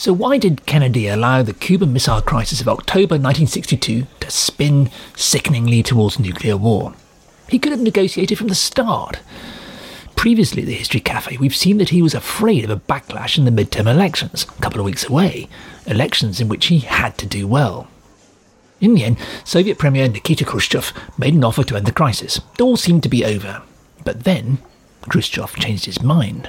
So, why did Kennedy allow the Cuban Missile Crisis of October 1962 to spin sickeningly towards nuclear war? He could have negotiated from the start. Previously at the History Cafe, we've seen that he was afraid of a backlash in the midterm elections, a couple of weeks away, elections in which he had to do well. In the end, Soviet Premier Nikita Khrushchev made an offer to end the crisis. It All seemed to be over. But then, Khrushchev changed his mind.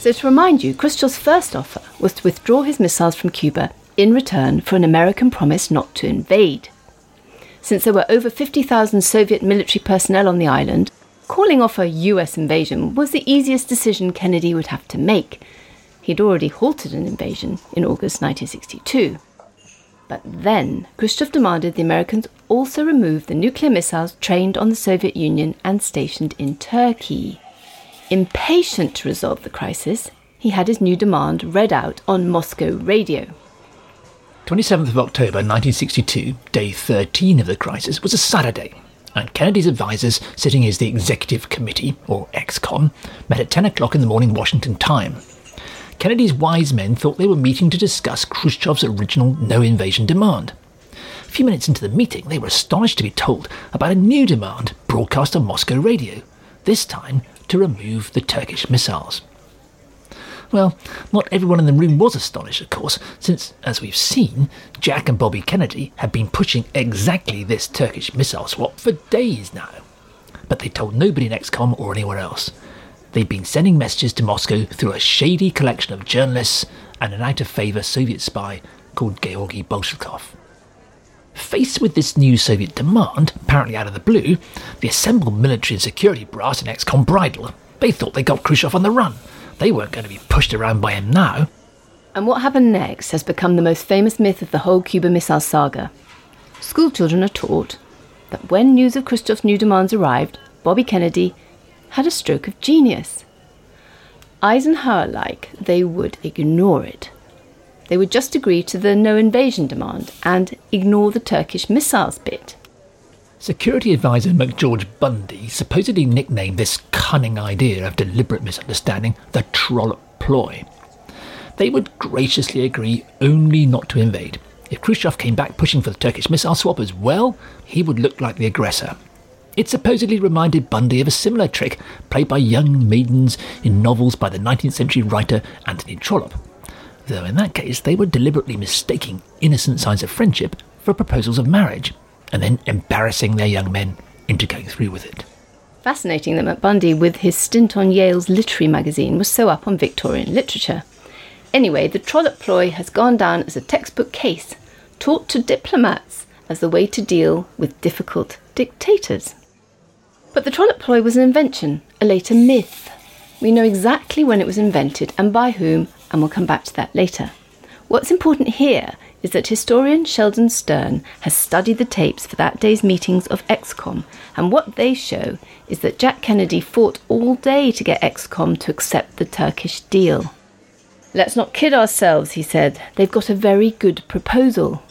So, to remind you, Khrushchev's first offer was to withdraw his missiles from Cuba in return for an American promise not to invade. Since there were over 50,000 Soviet military personnel on the island, calling off a US invasion was the easiest decision Kennedy would have to make. He'd already halted an invasion in August 1962. But then, Khrushchev demanded the Americans also remove the nuclear missiles trained on the Soviet Union and stationed in Turkey. Impatient to resolve the crisis, he had his new demand read out on Moscow radio. 27th of October 1962, day 13 of the crisis, was a Saturday, and Kennedy's advisers, sitting as the Executive Committee, or ExComm, met at 10 o'clock in the morning Washington time. Kennedy's wise men thought they were meeting to discuss Khrushchev's original no invasion demand. A few minutes into the meeting, they were astonished to be told about a new demand broadcast on Moscow radio, this time to remove the Turkish missiles. Well, not everyone in the room was astonished, of course, since, as we've seen, Jack and Bobby Kennedy had been pushing exactly this Turkish missile swap for days now. But they told nobody in ExComm or anywhere else. They'd been sending messages to Moscow through a shady collection of journalists and an out of favour Soviet spy called Georgy Bolshakov. Faced with this new Soviet demand, apparently out of the blue, the assembled military and security brass in ExComm bridled. They thought they got Khrushchev on the run. They weren't going to be pushed around by him now. And what happened next has become the most famous myth of the whole Cuba Missile saga. Schoolchildren are taught that when news of Khrushchev's new demands arrived, Bobby Kennedy had a stroke of genius. Eisenhower like, they would ignore it. They would just agree to the no invasion demand and ignore the Turkish missiles bit. Security advisor McGeorge Bundy supposedly nicknamed this cunning idea of deliberate misunderstanding the Trollope ploy. They would graciously agree only not to invade. If Khrushchev came back pushing for the Turkish missile swap as well, he would look like the aggressor. It supposedly reminded Bundy of a similar trick played by young maidens in novels by the 19th century writer Anthony Trollope though in that case they were deliberately mistaking innocent signs of friendship for proposals of marriage, and then embarrassing their young men into going through with it. Fascinating that Mac Bundy, with his stint on Yale's literary magazine, was so up on Victorian literature. Anyway, the Trollope ploy has gone down as a textbook case taught to diplomats as the way to deal with difficult dictators. But the Trollope ploy was an invention, a later myth. We know exactly when it was invented and by whom and we'll come back to that later. What's important here is that historian Sheldon Stern has studied the tapes for that day's meetings of ExComm, and what they show is that Jack Kennedy fought all day to get ExComm to accept the Turkish deal. Let's not kid ourselves, he said. They've got a very good proposal.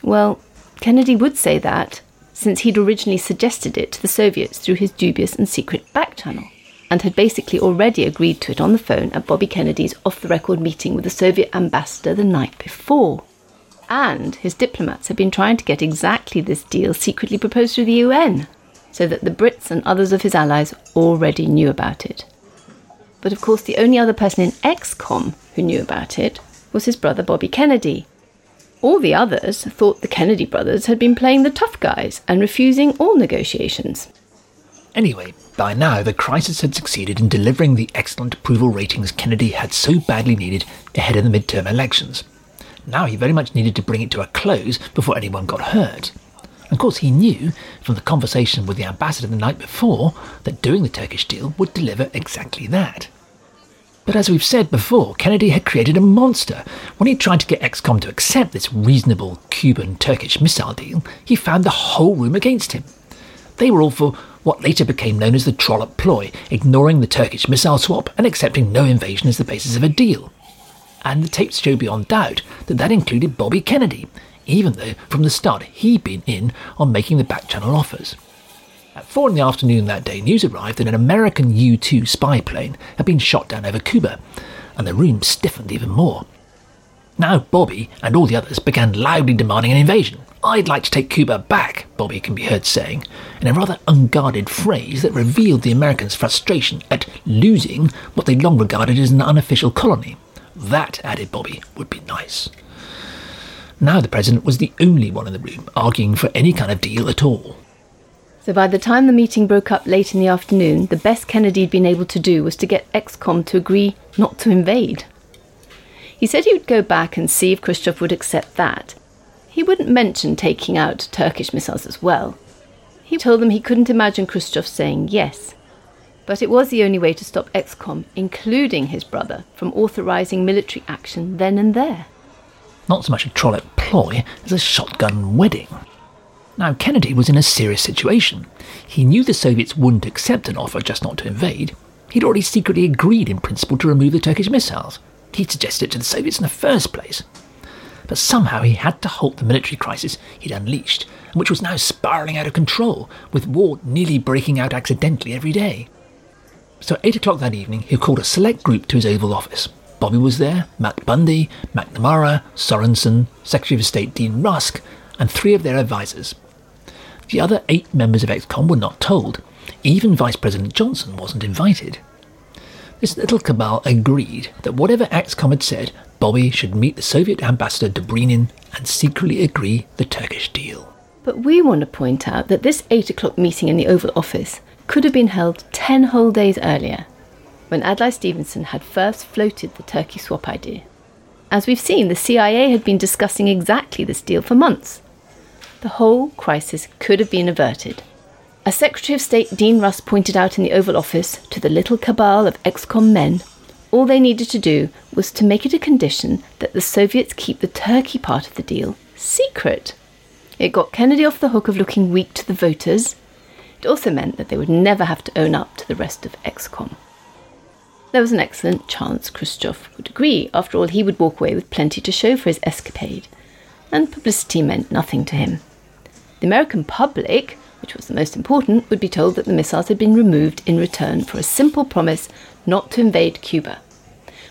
Well, Kennedy would say that, since he'd originally suggested it to the Soviets through his dubious and secret back channel and had basically already agreed to it on the phone at Bobby Kennedy's off the record meeting with the Soviet ambassador the night before. And his diplomats had been trying to get exactly this deal secretly proposed to the UN, so that the Brits and others of his allies already knew about it. But of course, the only other person in ExComm who knew about it was his brother Bobby Kennedy. All the others thought the Kennedy brothers had been playing the tough guys and refusing all negotiations. Anyway, by now the crisis had succeeded in delivering the excellent approval ratings Kennedy had so badly needed ahead of the midterm elections. Now he very much needed to bring it to a close before anyone got hurt. Of course, he knew from the conversation with the ambassador the night before that doing the Turkish deal would deliver exactly that. But as we've said before, Kennedy had created a monster. When he tried to get ExCom to accept this reasonable Cuban Turkish missile deal, he found the whole room against him. They were all for what later became known as the Trollope ploy, ignoring the Turkish missile swap and accepting no invasion as the basis of a deal. And the tapes show beyond doubt that that included Bobby Kennedy, even though from the start he'd been in on making the back channel offers. At four in the afternoon that day, news arrived that an American U 2 spy plane had been shot down over Cuba, and the room stiffened even more. Now Bobby and all the others began loudly demanding an invasion. I'd like to take Cuba back, Bobby can be heard saying, in a rather unguarded phrase that revealed the Americans' frustration at losing what they long regarded as an unofficial colony. That, added Bobby, would be nice. Now the president was the only one in the room arguing for any kind of deal at all. So by the time the meeting broke up late in the afternoon, the best Kennedy had been able to do was to get ExCom to agree not to invade. He said he would go back and see if Khrushchev would accept that. He wouldn't mention taking out Turkish missiles as well. He told them he couldn't imagine Khrushchev saying yes. But it was the only way to stop ExCom, including his brother, from authorizing military action then and there not so much a Trollope ploy as a shotgun wedding. Now, Kennedy was in a serious situation. He knew the Soviets wouldn't accept an offer just not to invade. He'd already secretly agreed in principle to remove the Turkish missiles. He'd suggested it to the Soviets in the first place. But somehow he had to halt the military crisis he'd unleashed, which was now spiralling out of control, with war nearly breaking out accidentally every day. So at 8 o'clock that evening, he called a select group to his Oval Office. Bobby was there, Mac Bundy, McNamara, Sorensen, Secretary of State Dean Rusk, and three of their advisers. The other eight members of ExCom were not told. Even Vice President Johnson wasn't invited. This little cabal agreed that whatever ExCom had said, Bobby should meet the Soviet ambassador Dobrynin and secretly agree the Turkish deal. But we want to point out that this 8 o'clock meeting in the Oval Office could have been held 10 whole days earlier when Adlai Stevenson had first floated the Turkey swap idea. As we've seen, the CIA had been discussing exactly this deal for months. The whole crisis could have been averted. As Secretary of State Dean Rusk pointed out in the Oval Office to the little cabal of ExCom men, all they needed to do was to make it a condition that the Soviets keep the Turkey part of the deal secret. It got Kennedy off the hook of looking weak to the voters. It also meant that they would never have to own up to the rest of ExCom. There was an excellent chance Khrushchev would agree. After all, he would walk away with plenty to show for his escapade, and publicity meant nothing to him. The American public, which was the most important, would be told that the missiles had been removed in return for a simple promise not to invade Cuba,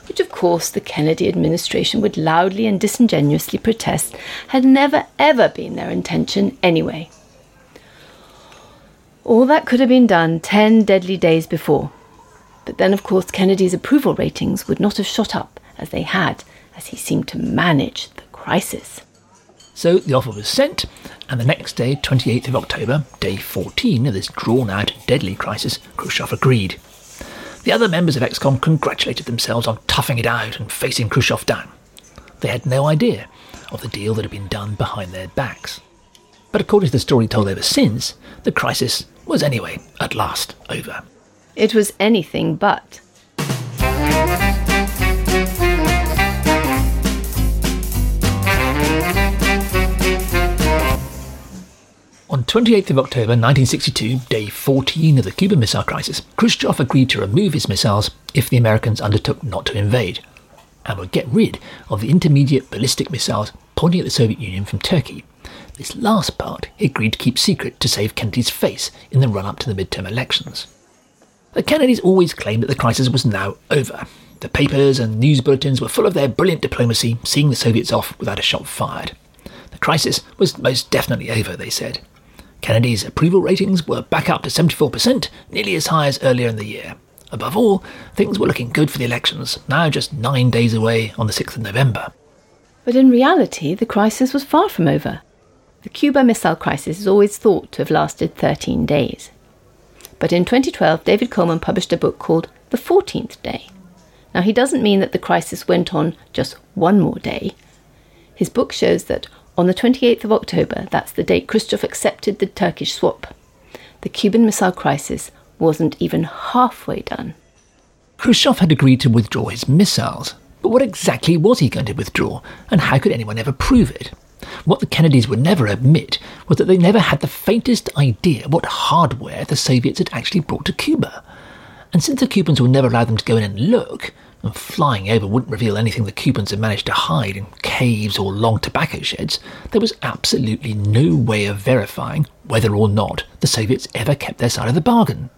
which of course the Kennedy administration would loudly and disingenuously protest had never ever been their intention anyway. All that could have been done ten deadly days before, but then, of course, Kennedy's approval ratings would not have shot up as they had, as he seemed to manage the crisis. So the offer was sent, and the next day, 28th of October, day 14 of this drawn out, deadly crisis, Khrushchev agreed. The other members of ExCom congratulated themselves on toughing it out and facing Khrushchev down. They had no idea of the deal that had been done behind their backs. But according to the story told ever since, the crisis was anyway at last over. It was anything but. On 28th of October 1962, day 14 of the Cuban Missile Crisis, Khrushchev agreed to remove his missiles if the Americans undertook not to invade, and would get rid of the intermediate ballistic missiles pointing at the Soviet Union from Turkey. This last part he agreed to keep secret to save Kennedy's face in the run up to the midterm elections. The Kennedys always claimed that the crisis was now over. The papers and news bulletins were full of their brilliant diplomacy, seeing the Soviets off without a shot fired. The crisis was most definitely over, they said. Kennedy's approval ratings were back up to 74%, nearly as high as earlier in the year. Above all, things were looking good for the elections, now just nine days away on the 6th of November. But in reality, the crisis was far from over. The Cuba Missile Crisis is always thought to have lasted 13 days. But in 2012, David Coleman published a book called The 14th Day. Now, he doesn't mean that the crisis went on just one more day. His book shows that On the 28th of October, that's the date Khrushchev accepted the Turkish swap, the Cuban Missile Crisis wasn't even halfway done. Khrushchev had agreed to withdraw his missiles, but what exactly was he going to withdraw, and how could anyone ever prove it? What the Kennedys would never admit was that they never had the faintest idea what hardware the Soviets had actually brought to Cuba. And since the Cubans would never allow them to go in and look, and flying over wouldn't reveal anything the Cubans had managed to hide in caves or long tobacco sheds, there was absolutely no way of verifying whether or not the Soviets ever kept their side of the bargain.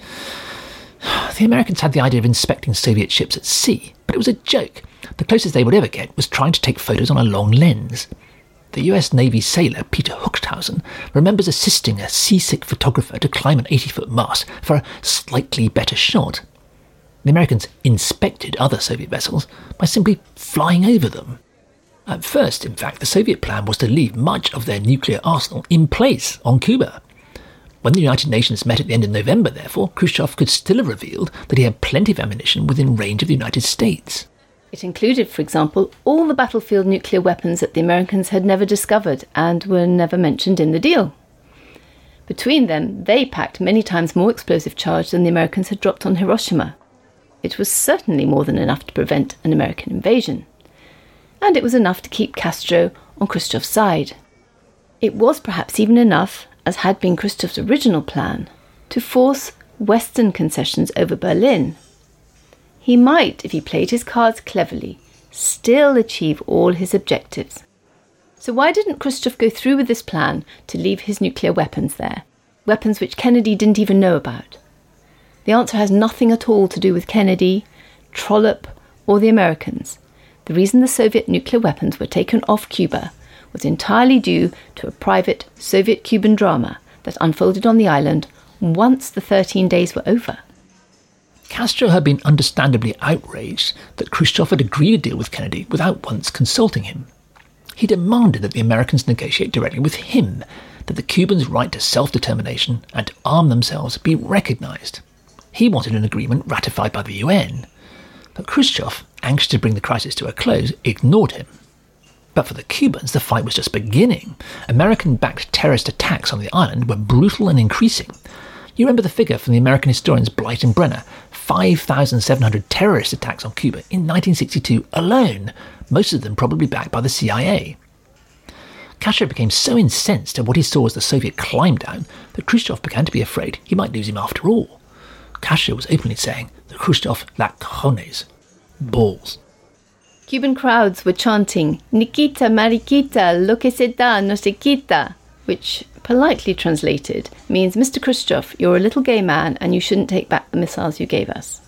The Americans had the idea of inspecting Soviet ships at sea, but it was a joke. The closest they would ever get was trying to take photos on a long lens. The US Navy sailor Peter Huchthausen remembers assisting a seasick photographer to climb an 80 foot mast for a slightly better shot. The Americans inspected other Soviet vessels by simply flying over them. At first, in fact, the Soviet plan was to leave much of their nuclear arsenal in place on Cuba. When the United Nations met at the end of November, therefore, Khrushchev could still have revealed that he had plenty of ammunition within range of the United States. It included, for example, all the battlefield nuclear weapons that the Americans had never discovered and were never mentioned in the deal. Between them, they packed many times more explosive charge than the Americans had dropped on Hiroshima. It was certainly more than enough to prevent an American invasion. And it was enough to keep Castro on Khrushchev's side. It was perhaps even enough, as had been Khrushchev's original plan, to force Western concessions over Berlin he might, if he played his cards cleverly, still achieve all his objectives. So, why didn't Khrushchev go through with this plan to leave his nuclear weapons there? Weapons which Kennedy didn't even know about? The answer has nothing at all to do with Kennedy, Trollope, or the Americans. The reason the Soviet nuclear weapons were taken off Cuba was entirely due to a private Soviet Cuban drama that unfolded on the island once the 13 days were over. Castro had been understandably outraged that Khrushchev had agreed to deal with Kennedy without once consulting him. He demanded that the Americans negotiate directly with him, that the Cubans' right to self determination and to arm themselves be recognized. He wanted an agreement ratified by the UN. But Khrushchev, anxious to bring the crisis to a close, ignored him. But for the Cubans, the fight was just beginning. American backed terrorist attacks on the island were brutal and increasing. You remember the figure from the American historians Blight and Brenner 5,700 terrorist attacks on Cuba in 1962 alone, most of them probably backed by the CIA. Castro became so incensed at what he saw as the Soviet climb down that Khrushchev began to be afraid he might lose him after all. Castro was openly saying that Khrushchev lacked cojones, balls. Cuban crowds were chanting, Nikita, Mariquita, lo que se da no se quita, which politely translated, means Mr. Khrushchev, you're a little gay man and you shouldn't take back the missiles you gave us.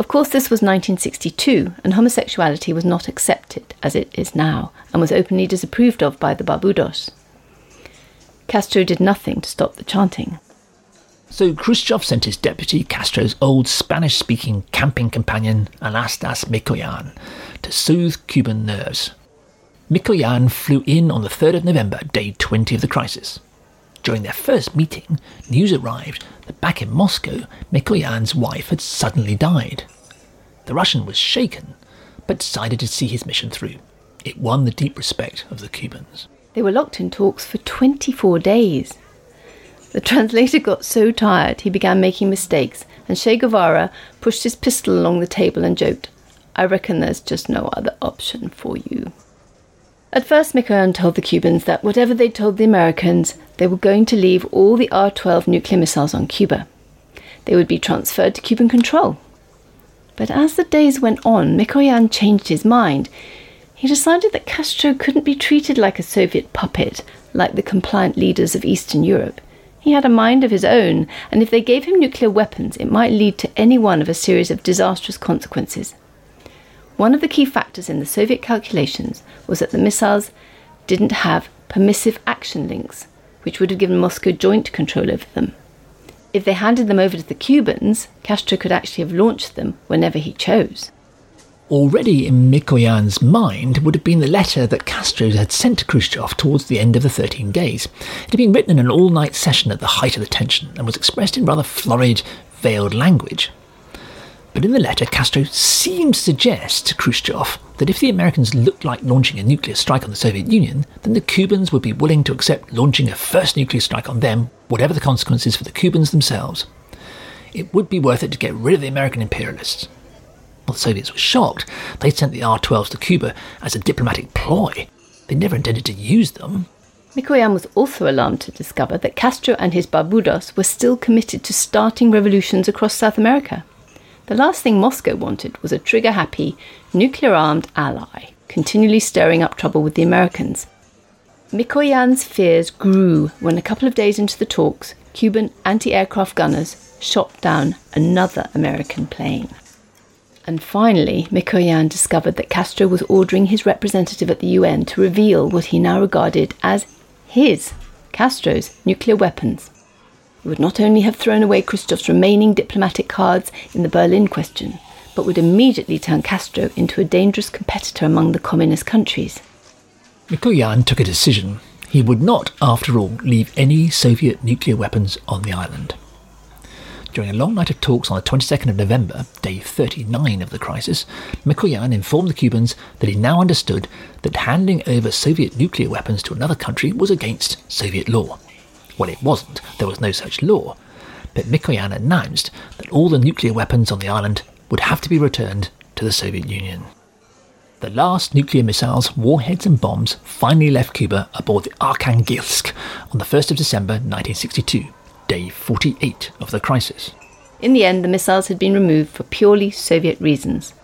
Of course, this was 1962, and homosexuality was not accepted as it is now, and was openly disapproved of by the Barbudos. Castro did nothing to stop the chanting. So Khrushchev sent his deputy, Castro's old Spanish speaking camping companion, Anastas Mikoyan, to soothe Cuban nerves. Mikoyan flew in on the 3rd of November, day 20 of the crisis. During their first meeting, news arrived that back in Moscow, Mikoyan's wife had suddenly died. The Russian was shaken, but decided to see his mission through. It won the deep respect of the Cubans. They were locked in talks for 24 days. The translator got so tired he began making mistakes, and Che Guevara pushed his pistol along the table and joked, I reckon there's just no other option for you. At first, Mikoyan told the Cubans that whatever they told the Americans, they were going to leave all the R 12 nuclear missiles on Cuba. They would be transferred to Cuban control. But as the days went on, Mikoyan changed his mind. He decided that Castro couldn't be treated like a Soviet puppet, like the compliant leaders of Eastern Europe. He had a mind of his own, and if they gave him nuclear weapons, it might lead to any one of a series of disastrous consequences. One of the key factors in the Soviet calculations was that the missiles didn't have permissive action links, which would have given Moscow joint control over them. If they handed them over to the Cubans, Castro could actually have launched them whenever he chose. Already in Mikoyan's mind would have been the letter that Castro had sent to Khrushchev towards the end of the 13 days. It had been written in an all night session at the height of the tension and was expressed in rather florid, veiled language. But in the letter, Castro seemed to suggest to Khrushchev that if the Americans looked like launching a nuclear strike on the Soviet Union, then the Cubans would be willing to accept launching a first nuclear strike on them, whatever the consequences for the Cubans themselves. It would be worth it to get rid of the American imperialists. Well, the Soviets were shocked. They sent the R 12s to Cuba as a diplomatic ploy. They never intended to use them. Mikoyan was also alarmed to discover that Castro and his Barbudos were still committed to starting revolutions across South America. The last thing Moscow wanted was a trigger happy, nuclear armed ally, continually stirring up trouble with the Americans. Mikoyan's fears grew when, a couple of days into the talks, Cuban anti aircraft gunners shot down another American plane. And finally, Mikoyan discovered that Castro was ordering his representative at the UN to reveal what he now regarded as his, Castro's, nuclear weapons. Would not only have thrown away Khrushchev's remaining diplomatic cards in the Berlin question, but would immediately turn Castro into a dangerous competitor among the communist countries. Mikoyan took a decision. He would not, after all, leave any Soviet nuclear weapons on the island. During a long night of talks on the 22nd of November, day 39 of the crisis, Mikoyan informed the Cubans that he now understood that handing over Soviet nuclear weapons to another country was against Soviet law. Well, it wasn't, there was no such law. But Mikoyan announced that all the nuclear weapons on the island would have to be returned to the Soviet Union. The last nuclear missiles, warheads, and bombs finally left Cuba aboard the Arkhangelsk on the 1st of December 1962, day 48 of the crisis. In the end, the missiles had been removed for purely Soviet reasons.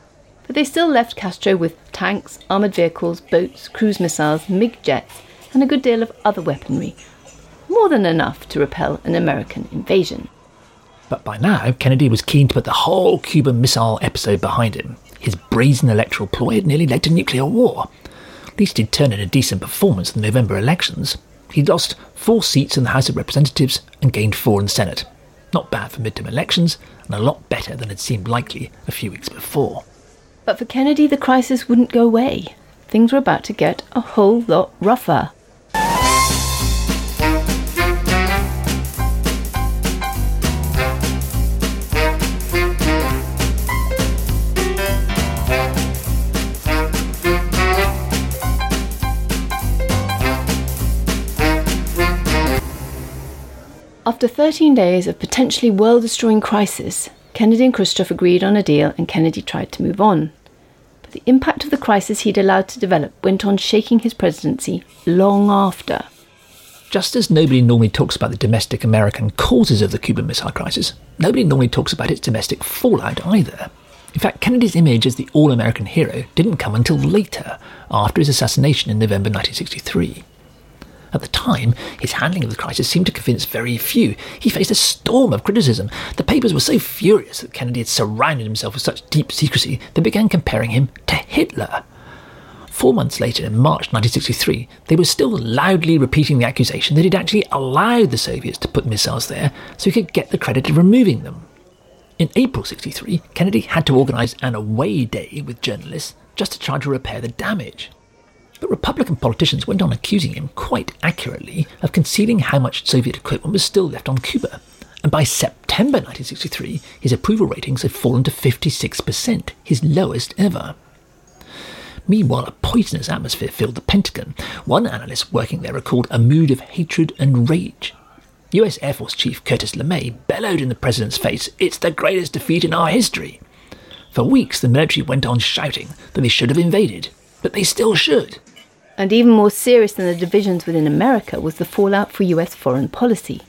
But they still left Castro with tanks, armoured vehicles, boats, cruise missiles, MiG jets, and a good deal of other weaponry, more than enough to repel an American invasion. But by now, Kennedy was keen to put the whole Cuban Missile episode behind him. His brazen electoral ploy had nearly led to nuclear war. At least he'd turned in a decent performance in the November elections. He'd lost four seats in the House of Representatives and gained four in the Senate. Not bad for midterm elections, and a lot better than had seemed likely a few weeks before. But for Kennedy, the crisis wouldn't go away. Things were about to get a whole lot rougher. After 13 days of potentially world destroying crisis, Kennedy and Khrushchev agreed on a deal and Kennedy tried to move on. But the impact of the crisis he'd allowed to develop went on shaking his presidency long after. Just as nobody normally talks about the domestic American causes of the Cuban Missile Crisis, nobody normally talks about its domestic fallout either. In fact, Kennedy's image as the all American hero didn't come until later, after his assassination in November 1963. At the time, his handling of the crisis seemed to convince very few. He faced a storm of criticism. The papers were so furious that Kennedy had surrounded himself with such deep secrecy, they began comparing him to Hitler. Four months later, in March 1963, they were still loudly repeating the accusation that he'd actually allowed the Soviets to put missiles there so he could get the credit of removing them. In April 63, Kennedy had to organise an away day with journalists just to try to repair the damage. But Republican politicians went on accusing him, quite accurately, of concealing how much Soviet equipment was still left on Cuba. And by September 1963, his approval ratings had fallen to 56%, his lowest ever. Meanwhile, a poisonous atmosphere filled the Pentagon. One analyst working there recalled a mood of hatred and rage. US Air Force Chief Curtis LeMay bellowed in the president's face, It's the greatest defeat in our history. For weeks, the military went on shouting that they should have invaded, but they still should. And even more serious than the divisions within America was the fallout for US foreign policy.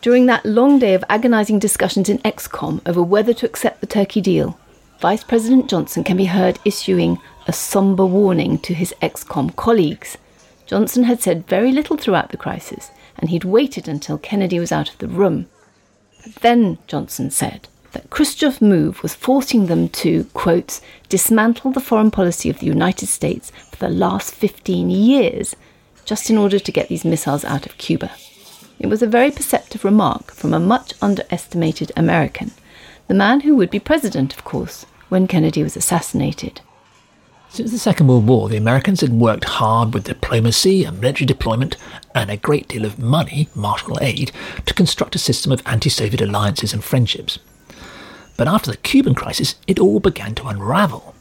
During that long day of agonising discussions in ExComm over whether to accept the Turkey deal, Vice President Johnson can be heard issuing a sombre warning to his ExComm colleagues. Johnson had said very little throughout the crisis, and he'd waited until Kennedy was out of the room. But then Johnson said that Khrushchev's move was forcing them to, quote, dismantle the foreign policy of the United States for the last 15 years, just in order to get these missiles out of Cuba. It was a very perceptive remark from a much underestimated American, the man who would be president, of course, when Kennedy was assassinated. Since the Second World War, the Americans had worked hard with diplomacy and military deployment and a great deal of money, Marshall aid, to construct a system of anti Soviet alliances and friendships. But after the Cuban crisis, it all began to unravel.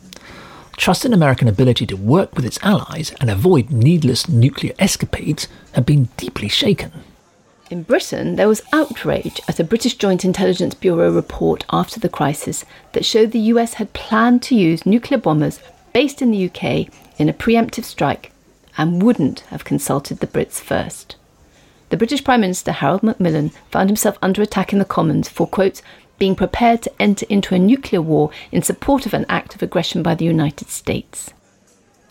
Trust in American ability to work with its allies and avoid needless nuclear escapades had been deeply shaken. In Britain, there was outrage at a British Joint Intelligence Bureau report after the crisis that showed the US had planned to use nuclear bombers based in the UK in a preemptive strike and wouldn't have consulted the Brits first. The British Prime Minister Harold Macmillan found himself under attack in the Commons for, quote, being prepared to enter into a nuclear war in support of an act of aggression by the United States.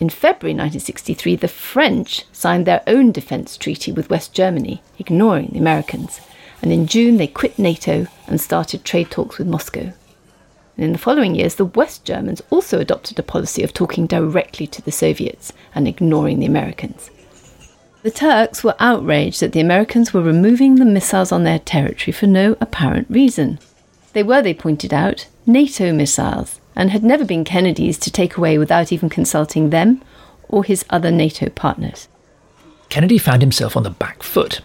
In February 1963, the French signed their own defence treaty with West Germany, ignoring the Americans, and in June they quit NATO and started trade talks with Moscow. And in the following years, the West Germans also adopted a policy of talking directly to the Soviets and ignoring the Americans. The Turks were outraged that the Americans were removing the missiles on their territory for no apparent reason. They were, they pointed out, NATO missiles and had never been Kennedy's to take away without even consulting them or his other NATO partners. Kennedy found himself on the back foot.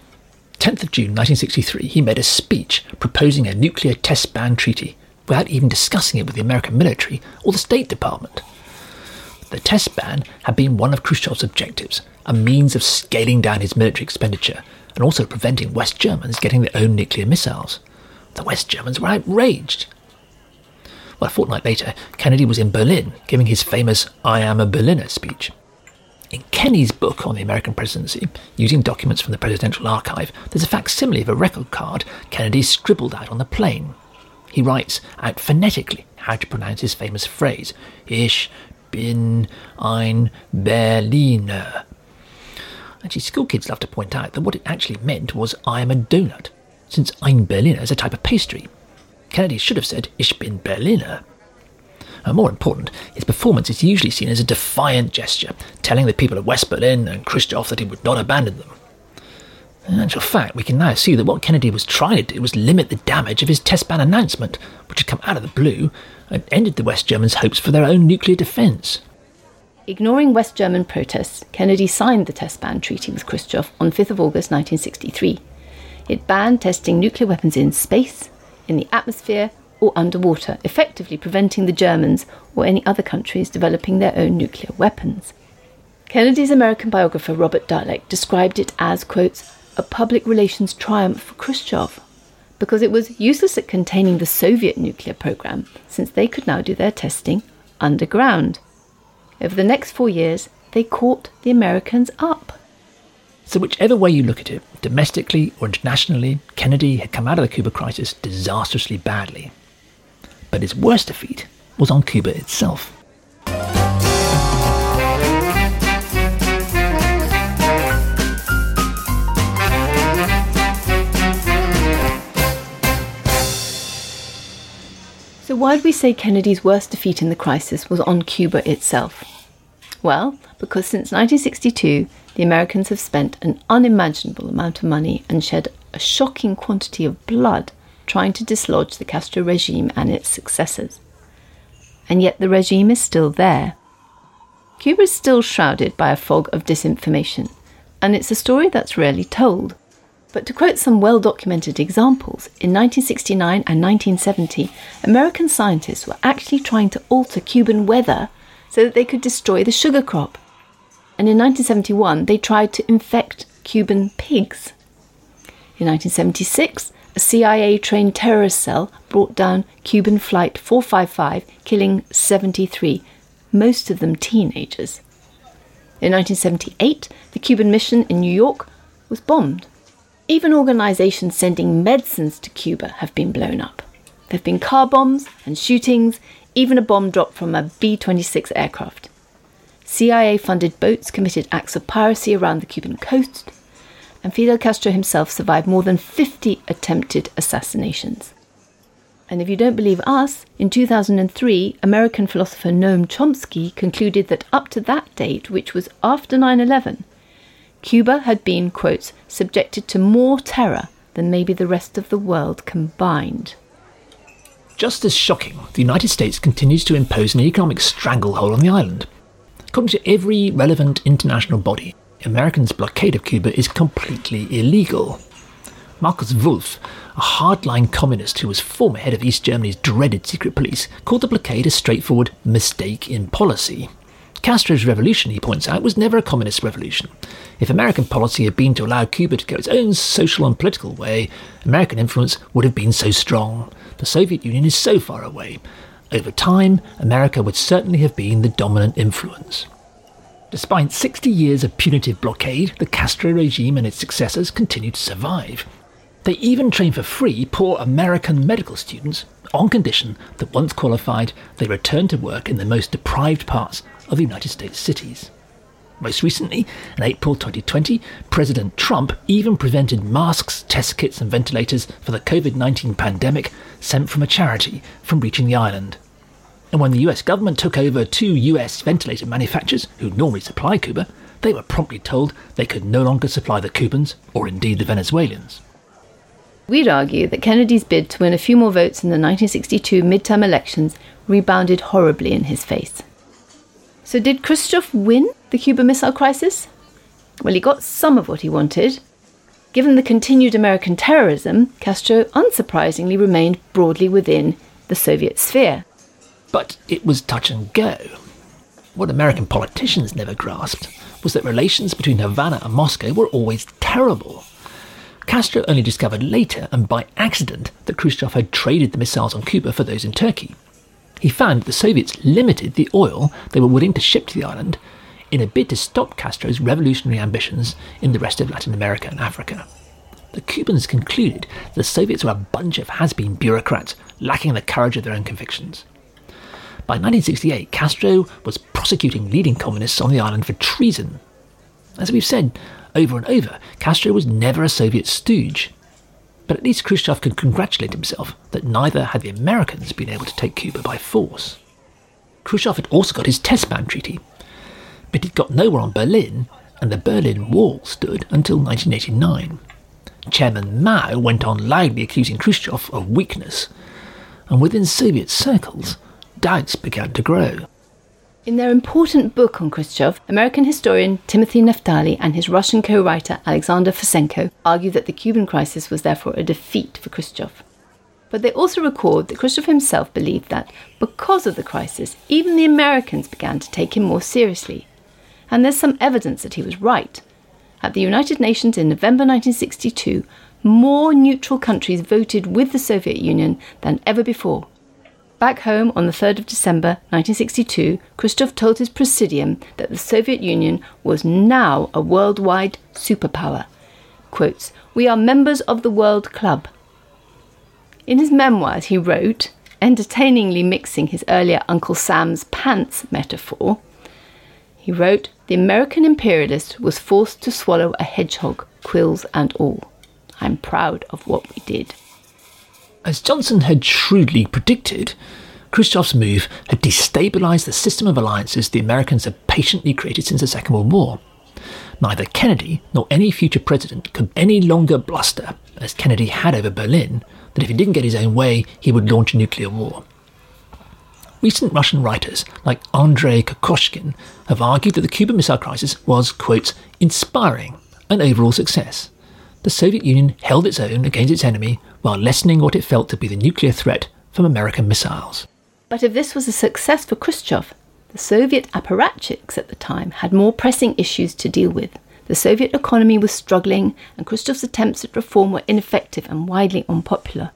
10th of June 1963, he made a speech proposing a nuclear test ban treaty without even discussing it with the American military or the State Department. The test ban had been one of Khrushchev's objectives, a means of scaling down his military expenditure and also preventing West Germans getting their own nuclear missiles. The West Germans were outraged. Well, a fortnight later, Kennedy was in Berlin giving his famous I Am a Berliner speech. In Kenny's book on the American presidency, using documents from the Presidential Archive, there's a facsimile of a record card Kennedy scribbled out on the plane. He writes out phonetically how to pronounce his famous phrase, Ich bin ein Berliner. Actually, school kids love to point out that what it actually meant was I am a donut, since ein Berliner is a type of pastry. Kennedy should have said Ich bin Berliner. And more important, his performance is usually seen as a defiant gesture, telling the people of West Berlin and Khrushchev that he would not abandon them. In actual fact, we can now see that what Kennedy was trying to do was limit the damage of his test ban announcement, which had come out of the blue and ended the West Germans' hopes for their own nuclear defence. Ignoring West German protests, Kennedy signed the test ban treaty with Khrushchev on 5th of August 1963. It banned testing nuclear weapons in space, in the atmosphere, or underwater, effectively preventing the Germans or any other countries developing their own nuclear weapons. Kennedy's American biographer Robert Dallek described it as, quote, a public relations triumph for Khrushchev, because it was useless at containing the Soviet nuclear program, since they could now do their testing underground. Over the next four years, they caught the Americans up. So, whichever way you look at it, domestically or internationally, Kennedy had come out of the Cuba crisis disastrously badly. But his worst defeat was on Cuba itself. So, why did we say Kennedy's worst defeat in the crisis was on Cuba itself? Well, because since 1962, the Americans have spent an unimaginable amount of money and shed a shocking quantity of blood trying to dislodge the Castro regime and its successors. And yet the regime is still there. Cuba is still shrouded by a fog of disinformation, and it's a story that's rarely told. But to quote some well documented examples, in 1969 and 1970, American scientists were actually trying to alter Cuban weather so that they could destroy the sugar crop. And in 1971, they tried to infect Cuban pigs. In 1976, a CIA trained terrorist cell brought down Cuban Flight 455, killing 73, most of them teenagers. In 1978, the Cuban mission in New York was bombed. Even organizations sending medicines to Cuba have been blown up. There have been car bombs and shootings, even a bomb dropped from a B 26 aircraft. CIA funded boats committed acts of piracy around the Cuban coast, and Fidel Castro himself survived more than 50 attempted assassinations. And if you don't believe us, in 2003, American philosopher Noam Chomsky concluded that up to that date, which was after 9 11, Cuba had been, quote, subjected to more terror than maybe the rest of the world combined. Just as shocking, the United States continues to impose an economic stranglehold on the island. According to every relevant international body, Americans' blockade of Cuba is completely illegal. Markus Wolf, a hardline communist who was former head of East Germany's dreaded secret police, called the blockade a straightforward mistake in policy. Castro's revolution, he points out, was never a communist revolution. If American policy had been to allow Cuba to go its own social and political way, American influence would have been so strong. The Soviet Union is so far away. Over time, America would certainly have been the dominant influence. Despite 60 years of punitive blockade, the Castro regime and its successors continued to survive. They even train for free poor American medical students on condition that once qualified, they return to work in the most deprived parts of the United States cities. Most recently, in April 2020, President Trump even prevented masks, test kits, and ventilators for the COVID 19 pandemic sent from a charity from reaching the island. And when the US government took over two US ventilator manufacturers who normally supply Cuba, they were promptly told they could no longer supply the Cubans, or indeed the Venezuelans. We'd argue that Kennedy's bid to win a few more votes in the 1962 midterm elections rebounded horribly in his face. So, did Khrushchev win the Cuba Missile Crisis? Well, he got some of what he wanted. Given the continued American terrorism, Castro unsurprisingly remained broadly within the Soviet sphere. But it was touch and go. What American politicians never grasped was that relations between Havana and Moscow were always terrible. Castro only discovered later and by accident that Khrushchev had traded the missiles on Cuba for those in Turkey. He found that the Soviets limited the oil they were willing to ship to the island in a bid to stop Castro's revolutionary ambitions in the rest of Latin America and Africa. The Cubans concluded the Soviets were a bunch of has been bureaucrats lacking the courage of their own convictions. By 1968, Castro was prosecuting leading communists on the island for treason. As we've said, over and over, Castro was never a Soviet stooge. But at least Khrushchev could congratulate himself that neither had the Americans been able to take Cuba by force. Khrushchev had also got his test ban treaty, but he'd got nowhere on Berlin, and the Berlin Wall stood until 1989. Chairman Mao went on loudly accusing Khrushchev of weakness, and within Soviet circles, doubts began to grow. In their important book on Khrushchev, American historian Timothy Naftali and his Russian co writer Alexander Fursenko argue that the Cuban crisis was therefore a defeat for Khrushchev. But they also record that Khrushchev himself believed that, because of the crisis, even the Americans began to take him more seriously. And there's some evidence that he was right. At the United Nations in November 1962, more neutral countries voted with the Soviet Union than ever before. Back home on the 3rd of December 1962, Khrushchev told his presidium that the Soviet Union was now a worldwide superpower. Quotes, We are members of the World Club. In his memoirs, he wrote, entertainingly mixing his earlier Uncle Sam's pants metaphor, he wrote, The American imperialist was forced to swallow a hedgehog, quills and all. I'm proud of what we did. As Johnson had shrewdly predicted, Khrushchev's move had destabilized the system of alliances the Americans had patiently created since the Second World War. Neither Kennedy nor any future president could any longer bluster, as Kennedy had over Berlin, that if he didn't get his own way, he would launch a nuclear war. Recent Russian writers, like Andrei Kokoshin, have argued that the Cuban Missile Crisis was, quote, inspiring, an overall success. The Soviet Union held its own against its enemy while lessening what it felt to be the nuclear threat from American missiles. But if this was a success for Khrushchev, the Soviet apparatchiks at the time had more pressing issues to deal with. The Soviet economy was struggling, and Khrushchev's attempts at reform were ineffective and widely unpopular.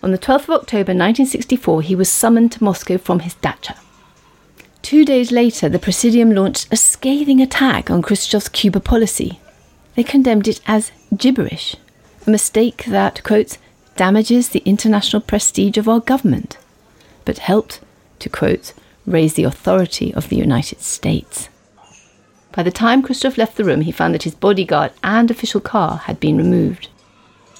On the 12th of October 1964, he was summoned to Moscow from his dacha. Two days later, the Presidium launched a scathing attack on Khrushchev's Cuba policy. They condemned it as gibberish a mistake that, quote, damages the international prestige of our government, but helped to, quote, raise the authority of the United States. By the time Khrushchev left the room, he found that his bodyguard and official car had been removed.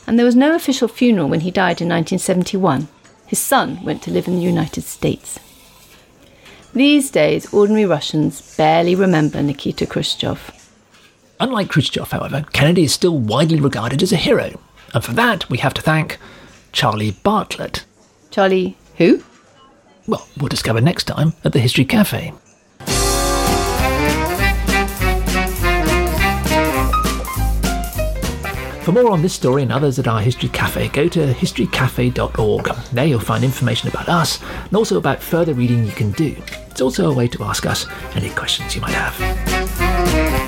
And there was no official funeral when he died in 1971. His son went to live in the United States. These days, ordinary Russians barely remember Nikita Khrushchev. Unlike Khrushchev, however, Kennedy is still widely regarded as a hero, and for that we have to thank Charlie Bartlett. Charlie who? Well, we'll discover next time at the History Cafe. For more on this story and others at our History Cafe, go to historycafe.org. There you'll find information about us and also about further reading you can do. It's also a way to ask us any questions you might have.